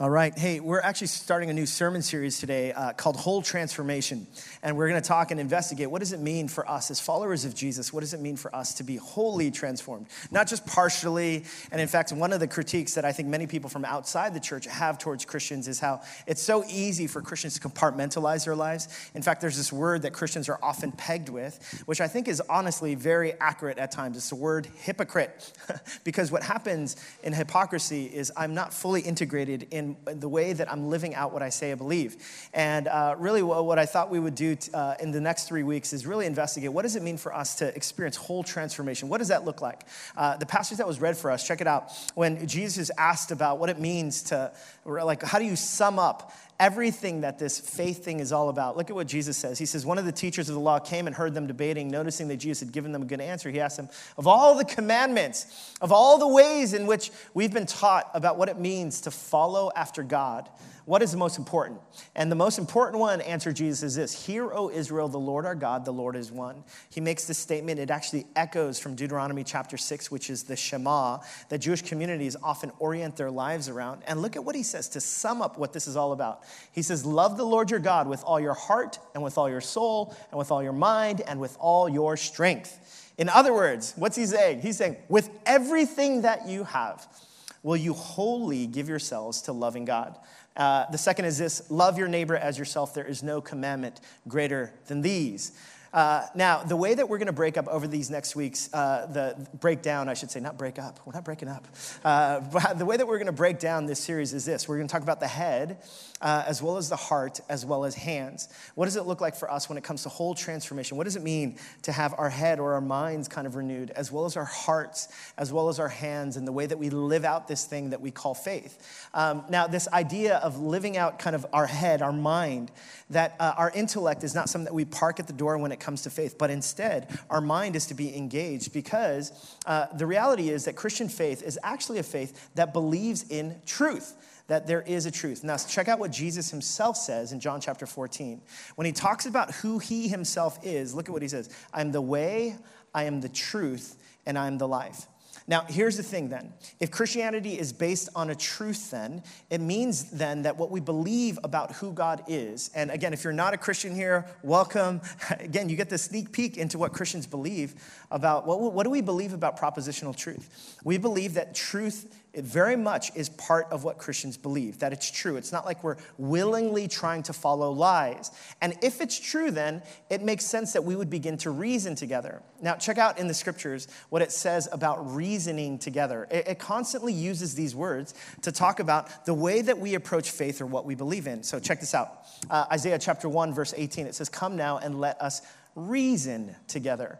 All right. Hey, we're actually starting a new sermon series today uh, called Whole Transformation. And we're going to talk and investigate what does it mean for us as followers of Jesus? What does it mean for us to be wholly transformed? Not just partially. And in fact, one of the critiques that I think many people from outside the church have towards Christians is how it's so easy for Christians to compartmentalize their lives. In fact, there's this word that Christians are often pegged with, which I think is honestly very accurate at times. It's the word hypocrite. because what happens in hypocrisy is I'm not fully integrated in the way that I'm living out what I say I believe. And uh, really, what I thought we would do t- uh, in the next three weeks is really investigate what does it mean for us to experience whole transformation? What does that look like? Uh, the passage that was read for us, check it out. When Jesus asked about what it means to, like, how do you sum up everything that this faith thing is all about. Look at what Jesus says. He says, One of the teachers of the law came and heard them debating. Noticing that Jesus had given them a good answer, he asked them, Of all the commandments, of all the ways in which we've been taught about what it means to follow after God, what is the most important? And the most important one, answered Jesus, is this Hear, O Israel, the Lord our God, the Lord is one. He makes this statement. It actually echoes from Deuteronomy chapter 6, which is the Shema that Jewish communities often orient their lives around. And look at what he says to sum up what this is all about. He says, Love the Lord your God with all your heart, and with all your soul, and with all your mind, and with all your strength. In other words, what's he saying? He's saying, With everything that you have, will you wholly give yourselves to loving God? Uh, the second is this love your neighbor as yourself. There is no commandment greater than these. Uh, now, the way that we're going to break up over these next weeks, uh, the breakdown, I should say, not break up. We're not breaking up. Uh, but the way that we're going to break down this series is this we're going to talk about the head, uh, as well as the heart, as well as hands. What does it look like for us when it comes to whole transformation? What does it mean to have our head or our minds kind of renewed, as well as our hearts, as well as our hands, and the way that we live out this thing that we call faith? Um, now, this idea of living out kind of our head, our mind, that uh, our intellect is not something that we park at the door when it comes to faith, but instead, our mind is to be engaged because uh, the reality is that Christian faith is actually a faith that believes in truth that there is a truth. Now, check out what Jesus himself says in John chapter 14. When he talks about who he himself is, look at what he says I'm the way, I am the truth, and I'm the life. Now, here's the thing then. If Christianity is based on a truth, then, it means then that what we believe about who God is, and again, if you're not a Christian here, welcome. Again, you get the sneak peek into what Christians believe about what, what do we believe about propositional truth? We believe that truth it very much is part of what Christians believe, that it's true. It's not like we're willingly trying to follow lies. And if it's true, then it makes sense that we would begin to reason together. Now, check out in the scriptures what it says about reasoning together. It, it constantly uses these words to talk about the way that we approach faith or what we believe in. So, check this out uh, Isaiah chapter 1, verse 18, it says, Come now and let us reason together.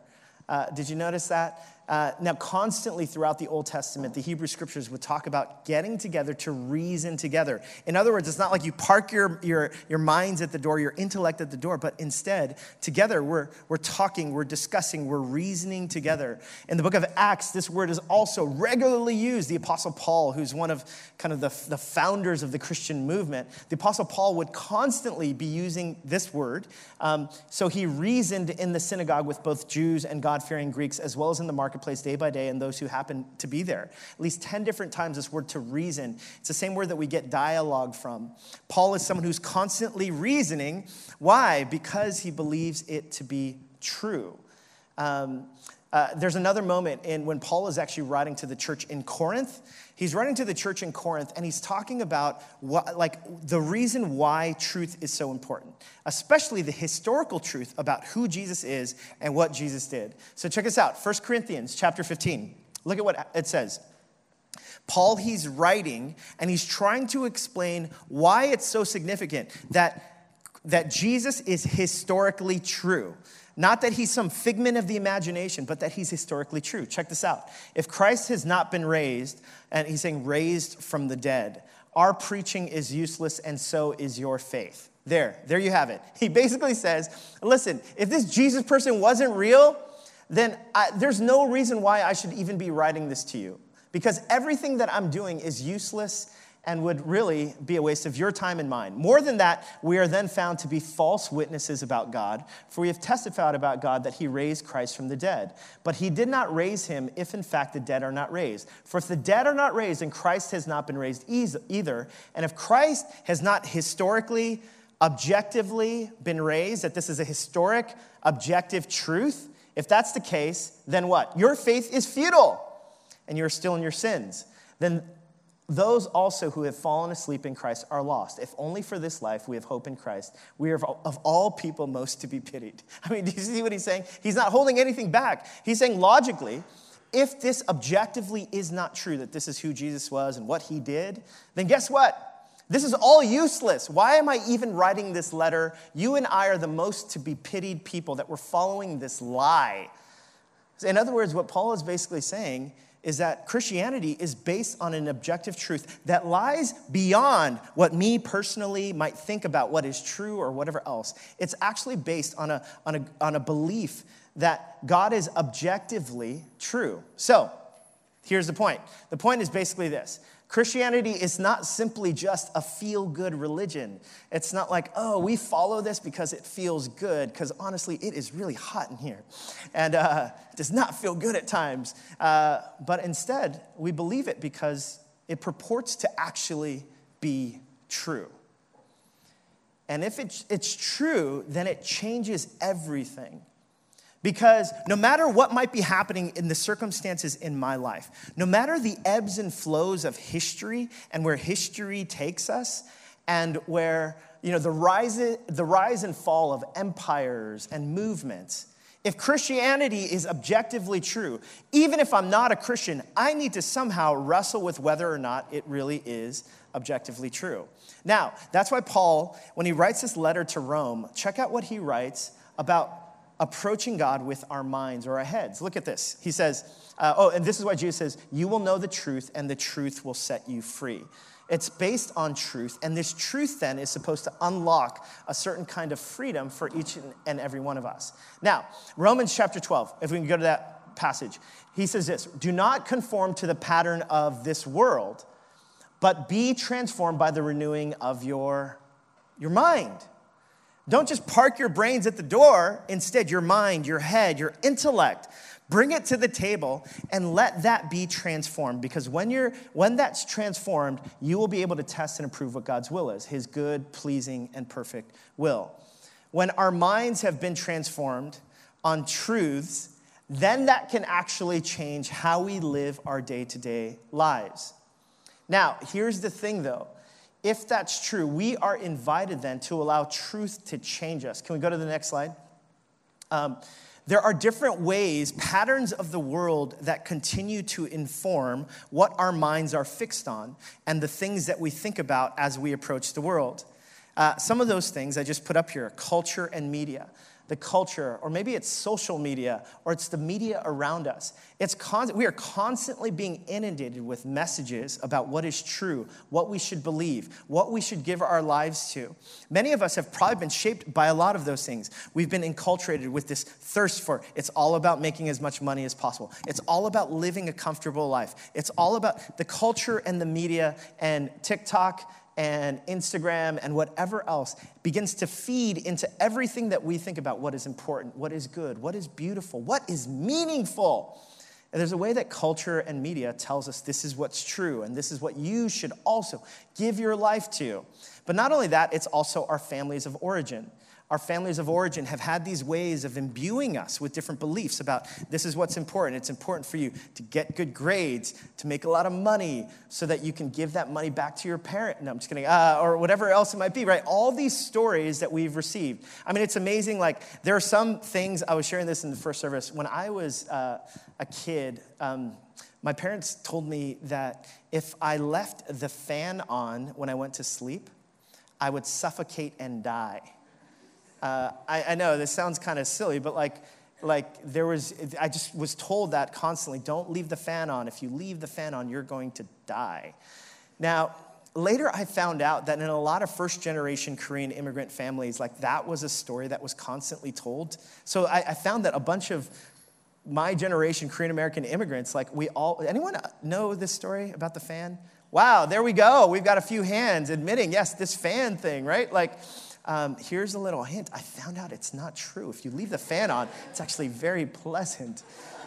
Uh, did you notice that? Uh, now, constantly throughout the Old Testament, the Hebrew scriptures would talk about getting together to reason together. In other words, it's not like you park your, your, your minds at the door, your intellect at the door, but instead, together, we're, we're talking, we're discussing, we're reasoning together. In the book of Acts, this word is also regularly used. The Apostle Paul, who's one of kind of the, the founders of the Christian movement, the Apostle Paul would constantly be using this word. Um, so he reasoned in the synagogue with both Jews and God fearing Greeks, as well as in the market marketplace day by day and those who happen to be there. At least 10 different times this word to reason. It's the same word that we get dialogue from. Paul is someone who's constantly reasoning. Why? Because he believes it to be true. Um, uh, there's another moment in when Paul is actually writing to the church in Corinth. He's writing to the church in Corinth and he's talking about what, like the reason why truth is so important, especially the historical truth about who Jesus is and what Jesus did. So check us out. 1 Corinthians chapter 15. Look at what it says. Paul, he's writing and he's trying to explain why it's so significant that, that Jesus is historically true. Not that he's some figment of the imagination, but that he's historically true. Check this out. If Christ has not been raised, and he's saying raised from the dead, our preaching is useless, and so is your faith. There, there you have it. He basically says, listen, if this Jesus person wasn't real, then I, there's no reason why I should even be writing this to you. Because everything that I'm doing is useless and would really be a waste of your time and mine. More than that, we are then found to be false witnesses about God, for we have testified about God that he raised Christ from the dead. But he did not raise him if in fact the dead are not raised. For if the dead are not raised, then Christ has not been raised either. And if Christ has not historically, objectively been raised, that this is a historic, objective truth, if that's the case, then what? Your faith is futile and you're still in your sins. Then those also who have fallen asleep in Christ are lost. If only for this life we have hope in Christ, we are of all people most to be pitied. I mean, do you see what he's saying? He's not holding anything back. He's saying logically, if this objectively is not true, that this is who Jesus was and what he did, then guess what? This is all useless. Why am I even writing this letter? You and I are the most to be pitied people that we're following this lie. In other words, what Paul is basically saying is that Christianity is based on an objective truth that lies beyond what me personally might think about what is true or whatever else. It's actually based on a, on a, on a belief that God is objectively true. So, here's the point the point is basically this Christianity is not simply just a feel good religion. It's not like, oh, we follow this because it feels good, because honestly, it is really hot in here. And uh, does not feel good at times. Uh, but instead, we believe it because it purports to actually be true. And if it's true, then it changes everything. Because no matter what might be happening in the circumstances in my life, no matter the ebbs and flows of history and where history takes us, and where you know the rise, the rise and fall of empires and movements, if Christianity is objectively true, even if I'm not a Christian, I need to somehow wrestle with whether or not it really is objectively true. Now, that's why Paul, when he writes this letter to Rome, check out what he writes about approaching God with our minds or our heads. Look at this. He says, uh, oh, and this is why Jesus says, You will know the truth, and the truth will set you free. It's based on truth, and this truth then is supposed to unlock a certain kind of freedom for each and every one of us. Now, Romans chapter 12, if we can go to that passage, he says this Do not conform to the pattern of this world, but be transformed by the renewing of your, your mind don't just park your brains at the door. Instead, your mind, your head, your intellect, bring it to the table and let that be transformed. Because when, you're, when that's transformed, you will be able to test and approve what God's will is his good, pleasing, and perfect will. When our minds have been transformed on truths, then that can actually change how we live our day to day lives. Now, here's the thing though if that's true, we are invited then to allow truth to change us. Can we go to the next slide? Um, there are different ways, patterns of the world that continue to inform what our minds are fixed on and the things that we think about as we approach the world. Uh, some of those things I just put up here culture and media the culture, or maybe it's social media, or it's the media around us. It's we are constantly being inundated with messages about what is true, what we should believe, what we should give our lives to. Many of us have probably been shaped by a lot of those things. We've been enculturated with this thirst for it's all about making as much money as possible. It's all about living a comfortable life. It's all about the culture and the media and TikTok and Instagram and whatever else begins to feed into everything that we think about what is important, what is good, what is beautiful, what is meaningful. And there's a way that culture and media tells us this is what's true and this is what you should also give your life to. But not only that, it's also our families of origin our families of origin have had these ways of imbuing us with different beliefs about this is what's important. It's important for you to get good grades, to make a lot of money, so that you can give that money back to your parent. No, I'm just kidding. Uh, or whatever else it might be, right? All these stories that we've received. I mean, it's amazing. Like, there are some things, I was sharing this in the first service. When I was uh, a kid, um, my parents told me that if I left the fan on when I went to sleep, I would suffocate and die. Uh, I, I, know this sounds kind of silly, but like, like there was, I just was told that constantly. Don't leave the fan on. If you leave the fan on, you're going to die. Now, later I found out that in a lot of first generation Korean immigrant families, like that was a story that was constantly told. So I, I found that a bunch of my generation Korean American immigrants, like we all, anyone know this story about the fan? Wow, there we go. We've got a few hands admitting, yes, this fan thing, right? Like, um, here's a little hint. I found out it's not true. If you leave the fan on, it's actually very pleasant.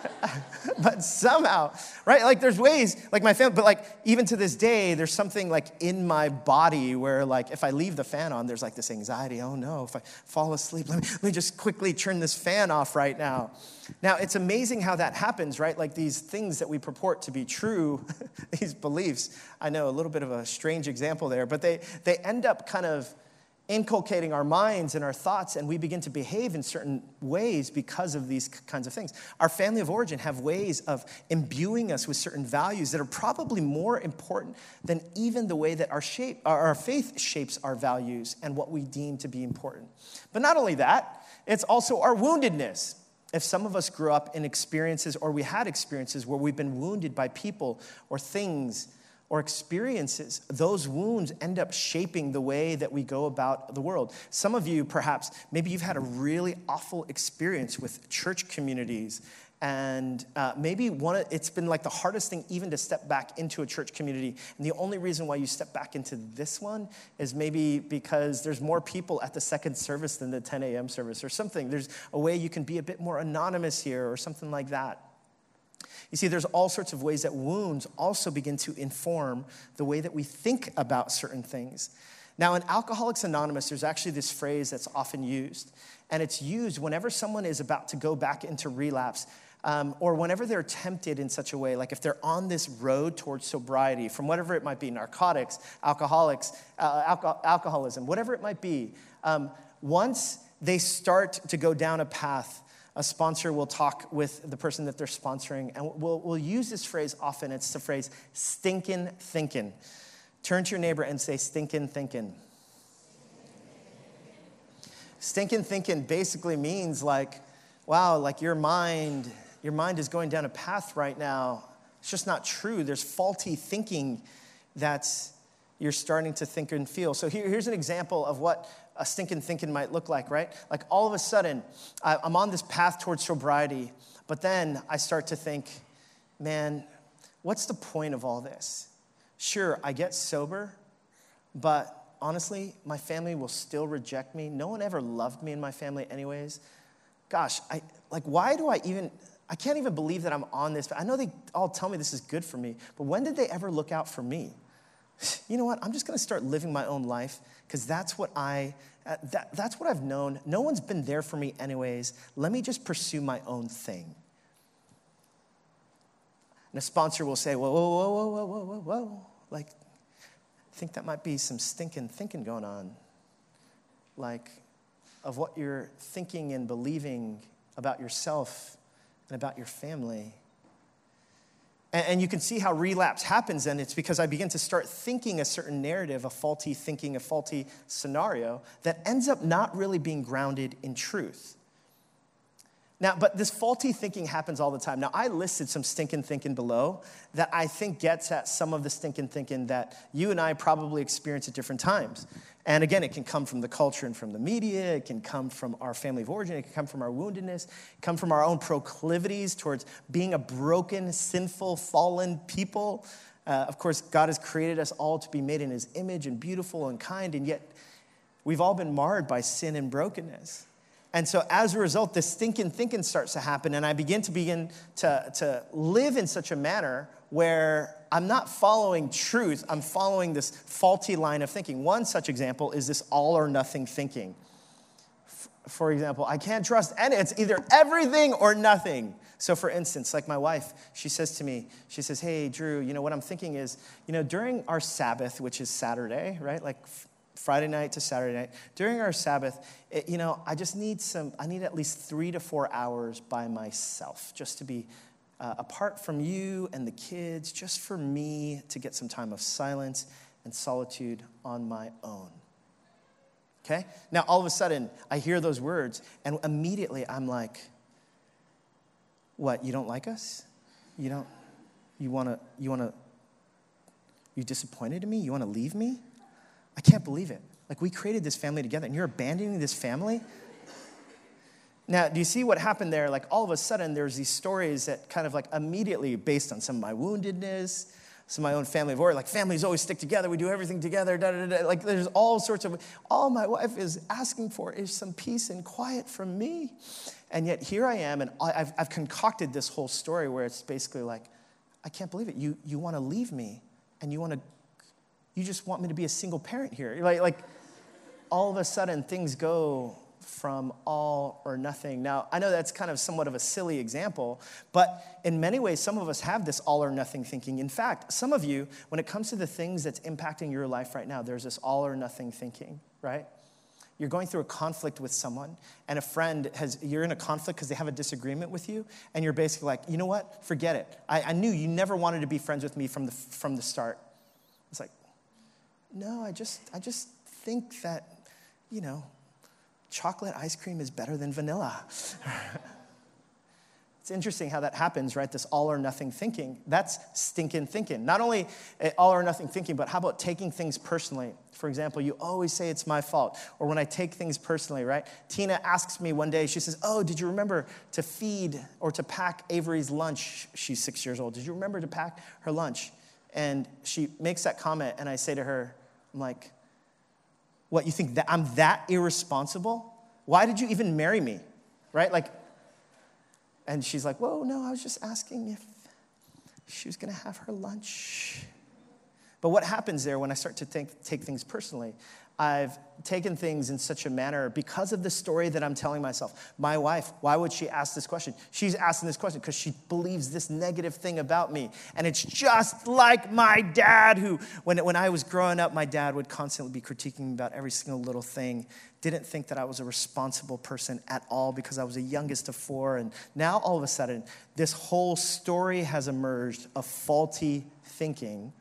but somehow, right? Like there's ways, like my family, but like even to this day, there's something like in my body where like if I leave the fan on, there's like this anxiety. Oh no, if I fall asleep, let me, let me just quickly turn this fan off right now. Now it's amazing how that happens, right? Like these things that we purport to be true, these beliefs. I know a little bit of a strange example there, but they they end up kind of inculcating our minds and our thoughts, and we begin to behave in certain ways because of these kinds of things. Our family of origin have ways of imbuing us with certain values that are probably more important than even the way that our, shape, our faith shapes our values and what we deem to be important. But not only that, it's also our woundedness. If some of us grew up in experiences or we had experiences where we've been wounded by people or things, or experiences, those wounds end up shaping the way that we go about the world. Some of you, perhaps, maybe you've had a really awful experience with church communities. And uh, maybe one, it's been like the hardest thing even to step back into a church community. And the only reason why you step back into this one is maybe because there's more people at the second service than the 10 a.m. service or something. There's a way you can be a bit more anonymous here or something like that. You see, there's all sorts of ways that wounds also begin to inform the way that we think about certain things. Now, in Alcoholics Anonymous, there's actually this phrase that's often used, and it's used whenever someone is about to go back into relapse. Um, or whenever they're tempted in such a way, like if they're on this road towards sobriety, from whatever it might be narcotics, alcoholics, uh, alcohol, alcoholism, whatever it might be, um, once they start to go down a path a sponsor will talk with the person that they're sponsoring, and we'll, we'll use this phrase often. It's the phrase stinking thinking. Turn to your neighbor and say, stinking thinking. Stinking thinking basically means like, wow, like your mind, your mind is going down a path right now. It's just not true. There's faulty thinking that's you're starting to think and feel. So here, here's an example of what a stinking thinking might look like, right? Like all of a sudden, I'm on this path towards sobriety, but then I start to think, man, what's the point of all this? Sure, I get sober, but honestly, my family will still reject me. No one ever loved me in my family, anyways. Gosh, I, like, why do I even, I can't even believe that I'm on this. I know they all tell me this is good for me, but when did they ever look out for me? You know what? I'm just gonna start living my own life because that's what I uh, that, that's what I've known. No one's been there for me, anyways. Let me just pursue my own thing. And a sponsor will say, Whoa, whoa, whoa, whoa, whoa, whoa, whoa. Like, I think that might be some stinking thinking going on. Like, of what you're thinking and believing about yourself and about your family. And you can see how relapse happens, and it's because I begin to start thinking a certain narrative, a faulty thinking, a faulty scenario that ends up not really being grounded in truth. Now, but this faulty thinking happens all the time. Now, I listed some stinking thinking below that I think gets at some of the stinking thinking that you and I probably experience at different times. And again, it can come from the culture and from the media, it can come from our family of origin, it can come from our woundedness, come from our own proclivities towards being a broken, sinful, fallen people. Uh, of course, God has created us all to be made in his image and beautiful and kind, and yet we've all been marred by sin and brokenness. And so as a result, this stinking thinking starts to happen, and I begin to begin to, to live in such a manner where I'm not following truth, I'm following this faulty line of thinking. One such example is this all or nothing thinking. For example, I can't trust any, it's either everything or nothing. So, for instance, like my wife, she says to me, she says, Hey, Drew, you know, what I'm thinking is, you know, during our Sabbath, which is Saturday, right? Like Friday night to Saturday night. During our Sabbath, it, you know, I just need some, I need at least three to four hours by myself just to be uh, apart from you and the kids, just for me to get some time of silence and solitude on my own. Okay? Now, all of a sudden, I hear those words, and immediately I'm like, what, you don't like us? You don't, you wanna, you wanna, you disappointed in me? You wanna leave me? I can't believe it. Like, we created this family together, and you're abandoning this family? Now, do you see what happened there? Like, all of a sudden, there's these stories that kind of like immediately, based on some of my woundedness, some of my own family of origin. Like families always stick together. We do everything together. Da, da, da. Like there's all sorts of. All my wife is asking for is some peace and quiet from me, and yet here I am, and I've, I've concocted this whole story where it's basically like, I can't believe it. You you want to leave me, and you want to, you just want me to be a single parent here. Like like, all of a sudden things go from all or nothing. Now, I know that's kind of somewhat of a silly example, but in many ways, some of us have this all or nothing thinking. In fact, some of you, when it comes to the things that's impacting your life right now, there's this all or nothing thinking, right? You're going through a conflict with someone, and a friend has, you're in a conflict because they have a disagreement with you, and you're basically like, you know what? Forget it. I, I knew you never wanted to be friends with me from the, from the start. It's like, no, I just, I just think that, you know, chocolate ice cream is better than vanilla. it's interesting how that happens, right? This all or nothing thinking. That's stinking thinking. Not only eh, all or nothing thinking, but how about taking things personally? For example, you always say it's my fault. Or when I take things personally, right? Tina asks me one day, she says, Oh, did you remember to feed or to pack Avery's lunch? She's six years old. Did you remember to pack her lunch? And she makes that comment, and I say to her, I'm like, what, you think that I'm that irresponsible? Why did you even marry me? Right? Like, and she's like, Whoa, no, I was just asking if she was gonna have her lunch. But what happens there when I start to think, take things personally? I've taken things in such a manner because of the story that I'm telling myself. My wife, why would she ask this question? She's asking this question because she believes this negative thing about me. And it's just like my dad, who, when, when I was growing up, my dad would constantly be critiquing me about every single little thing. Didn't think that I was a responsible person at all because I was the youngest of four. And now all of a sudden, this whole story has emerged of faulty thinking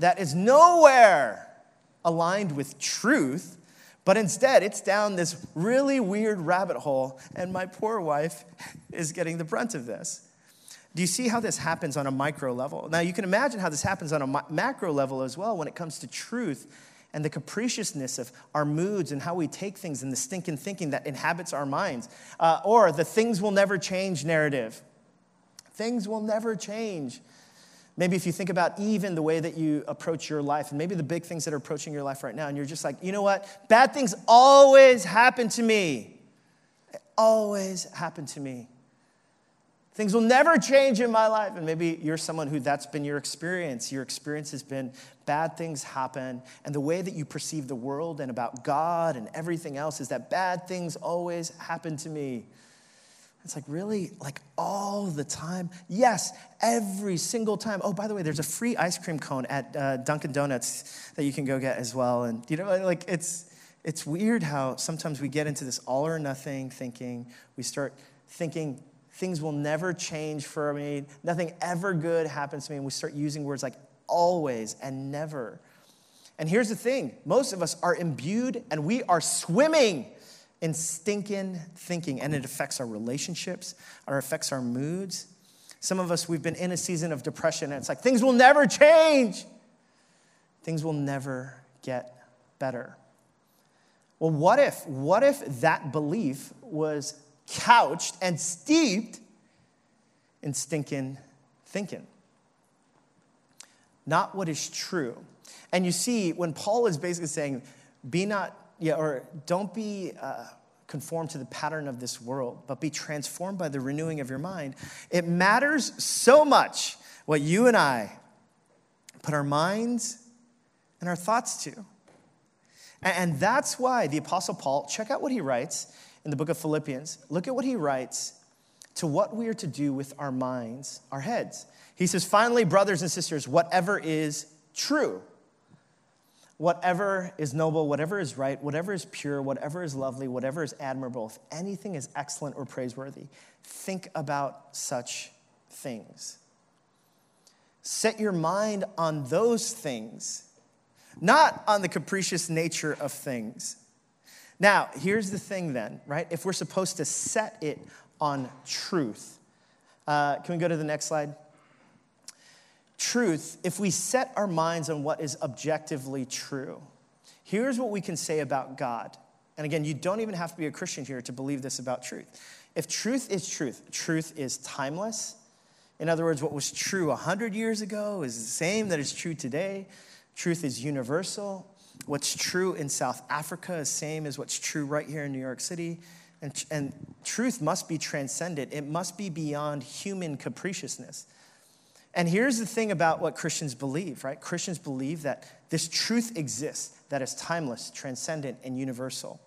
that is nowhere aligned with truth, but instead it's down this really weird rabbit hole, and my poor wife is getting the brunt of this. Do you see how this happens on a micro level? Now, you can imagine how this happens on a macro level as well when it comes to truth and the capriciousness of our moods and how we take things and the stinking thinking that inhabits our minds, uh, or the things will never change narrative. Things will never change. Maybe if you think about even the way that you approach your life, and maybe the big things that are approaching your life right now, and you're just like, you know what? Bad things always happen to me. They always happen to me. Things will never change in my life. And maybe you're someone who that's been your experience. Your experience has been bad things happen. And the way that you perceive the world and about God and everything else is that bad things always happen to me. It's like, really? Like all the time? Yes, every single time. Oh, by the way, there's a free ice cream cone at uh, Dunkin' Donuts that you can go get as well. And, you know, like it's, it's weird how sometimes we get into this all or nothing thinking. We start thinking things will never change for me, nothing ever good happens to me. And we start using words like always and never. And here's the thing most of us are imbued and we are swimming in stinking thinking, and it affects our relationships, or affects our moods. Some of us, we've been in a season of depression, and it's like things will never change. Things will never get better. Well, what if, what if that belief was couched and steeped in stinking thinking? Not what is true. And you see, when Paul is basically saying, be not yeah, or don't be uh, conformed to the pattern of this world, but be transformed by the renewing of your mind. It matters so much what you and I put our minds and our thoughts to. And that's why the Apostle Paul, check out what he writes in the book of Philippians. Look at what he writes to what we are to do with our minds, our heads. He says, finally, brothers and sisters, whatever is true whatever is noble, whatever is right, whatever is pure, whatever is lovely, whatever is admirable, if anything is excellent or praiseworthy, think about such things. Set your mind on those things, not on the capricious nature of things. Now, here's the thing then, right? If we're supposed to set it on truth, uh, can we go to the next slide? Truth, if we set our minds on what is objectively true, here's what we can say about God. And again, you don't even have to be a Christian here to believe this about truth. If truth is truth, truth is timeless, In other words, what was true 100 years ago is the same that is true today. Truth is universal. What's true in South Africa is same as what's true right here in New York City. And, and truth must be transcendent. It must be beyond human capriciousness. And here's the thing about what Christians believe, right? Christians believe that this truth exists, that is timeless, transcendent, and universal.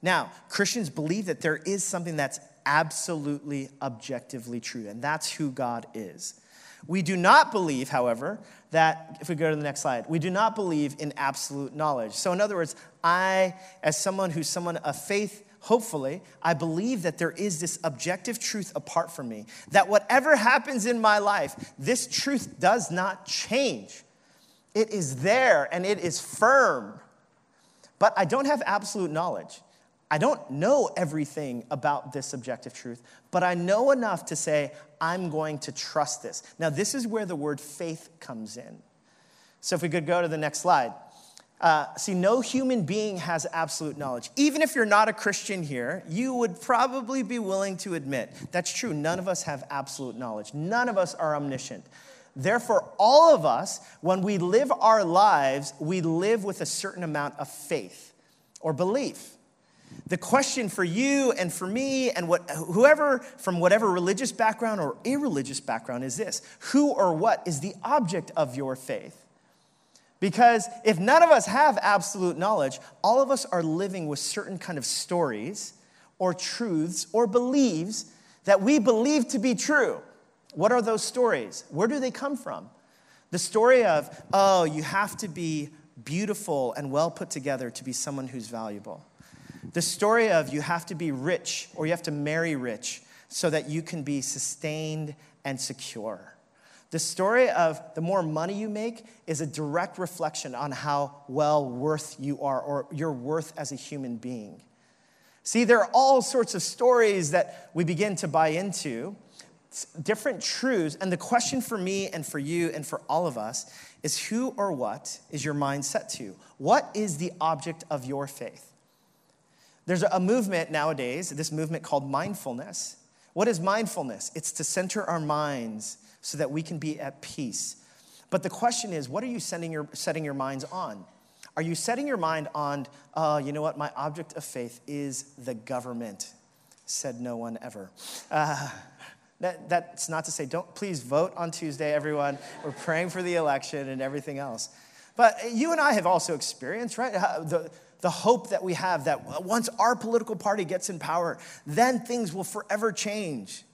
Now, Christians believe that there is something that's absolutely objectively true, and that's who God is. We do not believe, however, that, if we go to the next slide, we do not believe in absolute knowledge. So, in other words, I, as someone who's someone of faith, hopefully, I believe that there is this objective truth apart from me, that whatever happens in my life, this truth does not change. It is there and it is firm. But I don't have absolute knowledge. I don't know everything about this objective truth, but I know enough to say, I'm going to trust this. Now, this is where the word faith comes in. So, if we could go to the next slide. Uh, see, no human being has absolute knowledge. Even if you're not a Christian here, you would probably be willing to admit that's true. None of us have absolute knowledge, none of us are omniscient. Therefore, all of us, when we live our lives, we live with a certain amount of faith or belief. The question for you and for me and what, whoever from whatever religious background or irreligious background is this who or what is the object of your faith? Because if none of us have absolute knowledge, all of us are living with certain kind of stories or truths or beliefs that we believe to be true. What are those stories? Where do they come from? The story of, oh, you have to be beautiful and well put together to be someone who's valuable. The story of you have to be rich or you have to marry rich so that you can be sustained and secure. The story of the more money you make is a direct reflection on how well worth you are or your worth as a human being. See, there are all sorts of stories that we begin to buy into, different truths. And the question for me and for you and for all of us is who or what is your mind set to? What is the object of your faith? There's a movement nowadays, this movement called mindfulness. What is mindfulness? It's to center our minds so that we can be at peace. But the question is, what are you your, setting your minds on? Are you setting your mind on, uh, you know what, my object of faith is the government? Said no one ever. Uh, that, that's not to say, don't please vote on Tuesday, everyone. We're praying for the election and everything else. But you and I have also experienced, right? The, the hope that we have that once our political party gets in power, then things will forever change.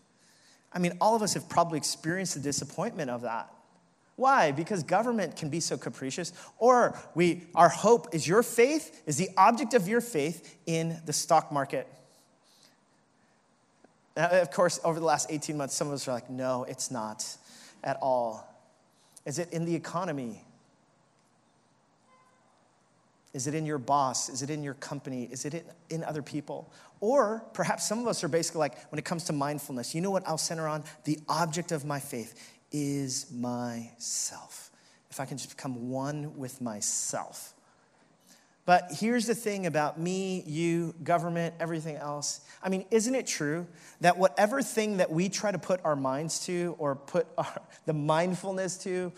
I mean, all of us have probably experienced the disappointment of that. Why? Because government can be so capricious. Or we, our hope is your faith, is the object of your faith in the stock market. Now, of course, over the last 18 months, some of us are like, no, it's not at all. Is it in the economy? Is it in your boss? Is it in your company? Is it in, in other people? Or perhaps some of us are basically like, when it comes to mindfulness, you know what I'll center on? The object of my faith is myself. If I can just become one with myself. But here's the thing about me, you, government, everything else. I mean, isn't it true that whatever thing that we try to put our minds to or put our, the mindfulness to,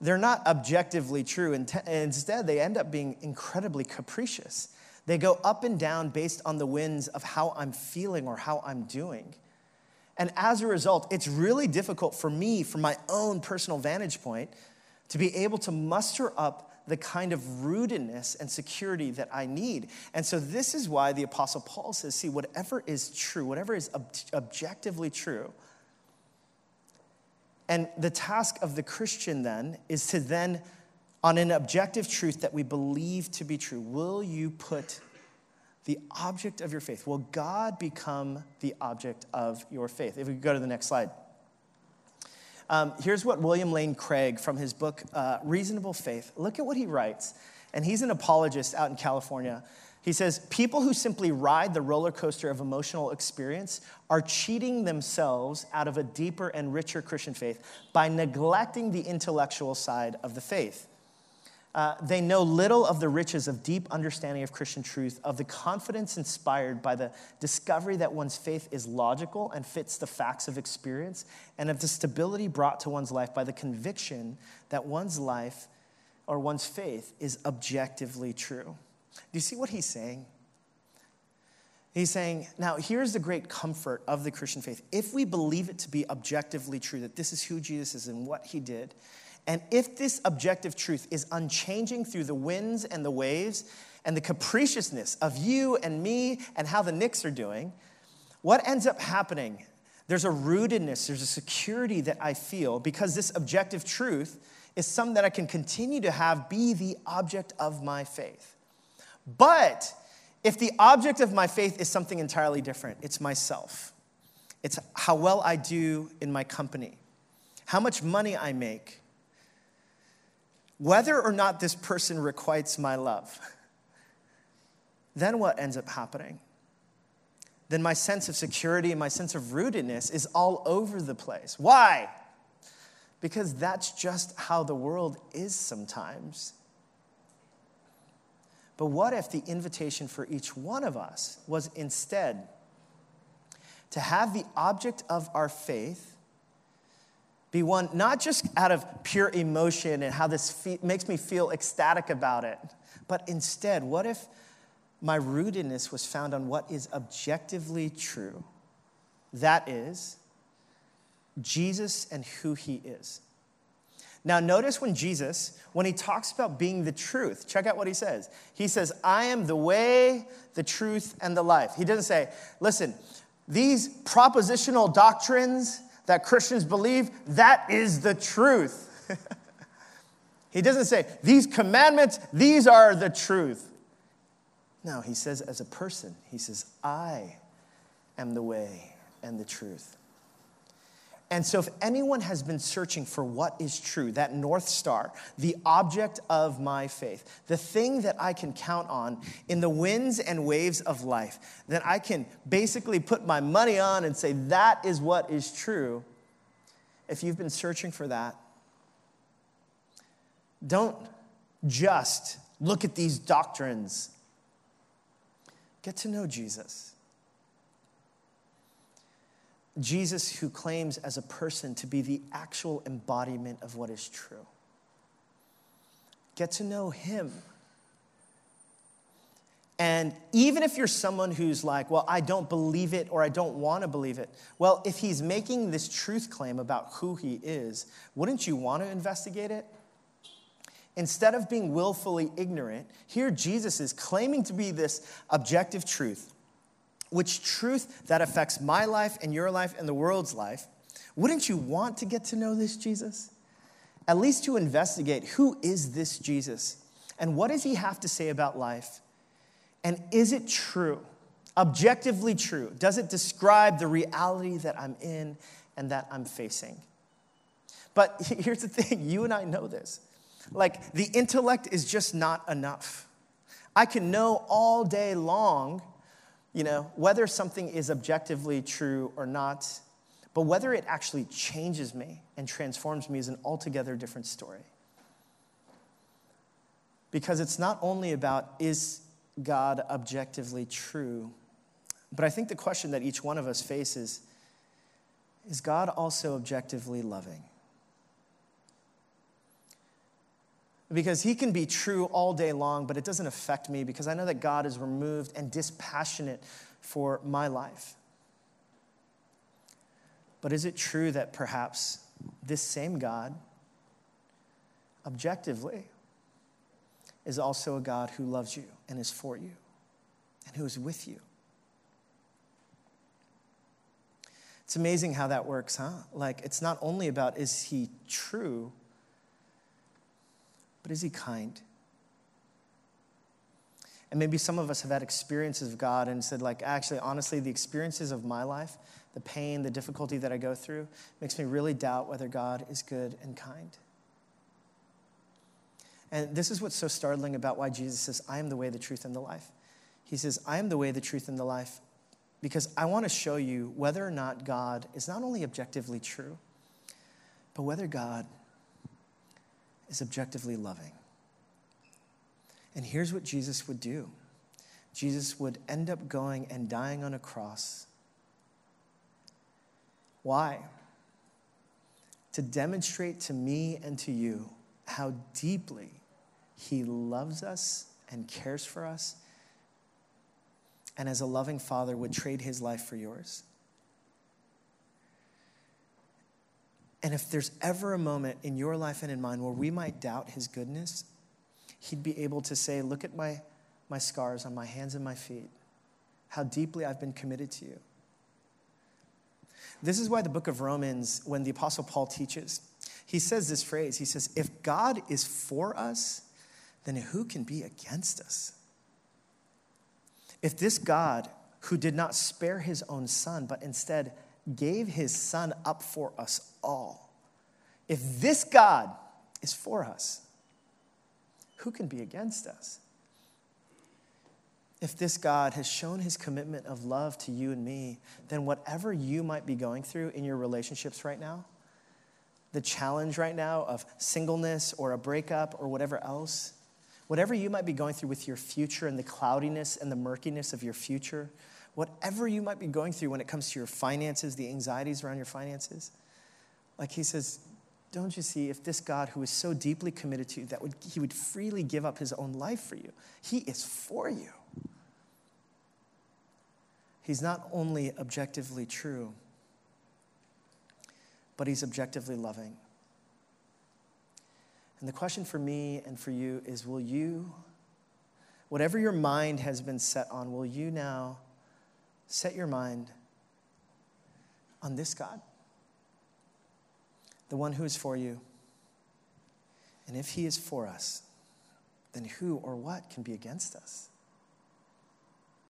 they're not objectively true. Instead, they end up being incredibly capricious. They go up and down based on the winds of how I'm feeling or how I'm doing. And as a result, it's really difficult for me, from my own personal vantage point, to be able to muster up the kind of rootedness and security that I need. And so, this is why the Apostle Paul says see, whatever is true, whatever is ob- objectively true, and the task of the Christian then is to then, on an objective truth that we believe to be true, will you put the object of your faith? Will God become the object of your faith? If we go to the next slide. Um, here's what William Lane Craig from his book, uh, Reasonable Faith, look at what he writes. And he's an apologist out in California. He says, People who simply ride the roller coaster of emotional experience are cheating themselves out of a deeper and richer Christian faith by neglecting the intellectual side of the faith. Uh, they know little of the riches of deep understanding of Christian truth, of the confidence inspired by the discovery that one's faith is logical and fits the facts of experience, and of the stability brought to one's life by the conviction that one's life or one's faith is objectively true. Do you see what he's saying? He's saying, now here's the great comfort of the Christian faith. If we believe it to be objectively true, that this is who Jesus is and what he did, and if this objective truth is unchanging through the winds and the waves and the capriciousness of you and me and how the Knicks are doing, what ends up happening? There's a rootedness, there's a security that I feel because this objective truth is something that I can continue to have be the object of my faith. But if the object of my faith is something entirely different, it's myself, it's how well I do in my company, how much money I make whether or not this person requites my love, then what ends up happening? Then my sense of security and my sense of rootedness is all over the place. Why? Because that's just how the world is sometimes. But what if the invitation for each one of us was instead to have the object of our faith be one not just out of pure emotion and how this fe- makes me feel ecstatic about it, but instead, what if my rootedness was found on what is objectively true? That is, Jesus and who he is. Now, notice when Jesus, when he talks about being the truth, check out what he says. He says, I am the way, the truth, and the life. He doesn't say, listen, these propositional doctrines, that Christians believe, that is the truth. he doesn't say, these commandments, these are the truth. No, he says, as a person, he says, I am the way and the truth. And so, if anyone has been searching for what is true, that North Star, the object of my faith, the thing that I can count on in the winds and waves of life, that I can basically put my money on and say, that is what is true. If you've been searching for that, don't just look at these doctrines, get to know Jesus. Jesus, who claims as a person to be the actual embodiment of what is true. Get to know him. And even if you're someone who's like, well, I don't believe it or I don't want to believe it, well, if he's making this truth claim about who he is, wouldn't you want to investigate it? Instead of being willfully ignorant, here Jesus is claiming to be this objective truth which truth that affects my life and your life and the world's life, wouldn't you want to get to know this Jesus? At least to investigate who is this Jesus and what does he have to say about life? And is it true? Objectively true? Does it describe the reality that I'm in and that I'm facing? But here's the thing you and I know this. Like, the intellect is just not enough. I can know all day long you know, whether something is objectively true or not, but whether it actually changes me and transforms me is an altogether different story. Because it's not only about is God objectively true, but I think the question that each one of us faces is God also objectively loving? Because he can be true all day long, but it doesn't affect me because I know that God is removed and dispassionate for my life. But is it true that perhaps this same God, objectively, is also a God who loves you and is for you and who is with you? It's amazing how that works, huh? Like, it's not only about is he true, but is he kind? And maybe some of us have had experiences of God and said, like, actually, honestly, the experiences of my life, the pain, the difficulty that I go through, makes me really doubt whether God is good and kind. And this is what's so startling about why Jesus says, I am the way, the truth, and the life. He says, I am the way, the truth, and the life because I want to show you whether or not God is not only objectively true, but whether God is objectively loving. And here's what Jesus would do Jesus would end up going and dying on a cross. Why? To demonstrate to me and to you how deeply he loves us and cares for us, and as a loving father would trade his life for yours. And if there's ever a moment in your life and in mine where we might doubt his goodness, he'd be able to say, Look at my, my scars on my hands and my feet, how deeply I've been committed to you. This is why the book of Romans, when the Apostle Paul teaches, he says this phrase He says, If God is for us, then who can be against us? If this God, who did not spare his own son, but instead gave his son up for us all, if this God is for us, who can be against us? If this God has shown his commitment of love to you and me, then whatever you might be going through in your relationships right now, the challenge right now of singleness or a breakup or whatever else, whatever you might be going through with your future and the cloudiness and the murkiness of your future, whatever you might be going through when it comes to your finances, the anxieties around your finances, like he says, don't you see if this God who is so deeply committed to you that would, he would freely give up his own life for you, he is for you. He's not only objectively true, but he's objectively loving. And the question for me and for you is will you, whatever your mind has been set on, will you now set your mind on this God? The one who is for you. And if he is for us, then who or what can be against us?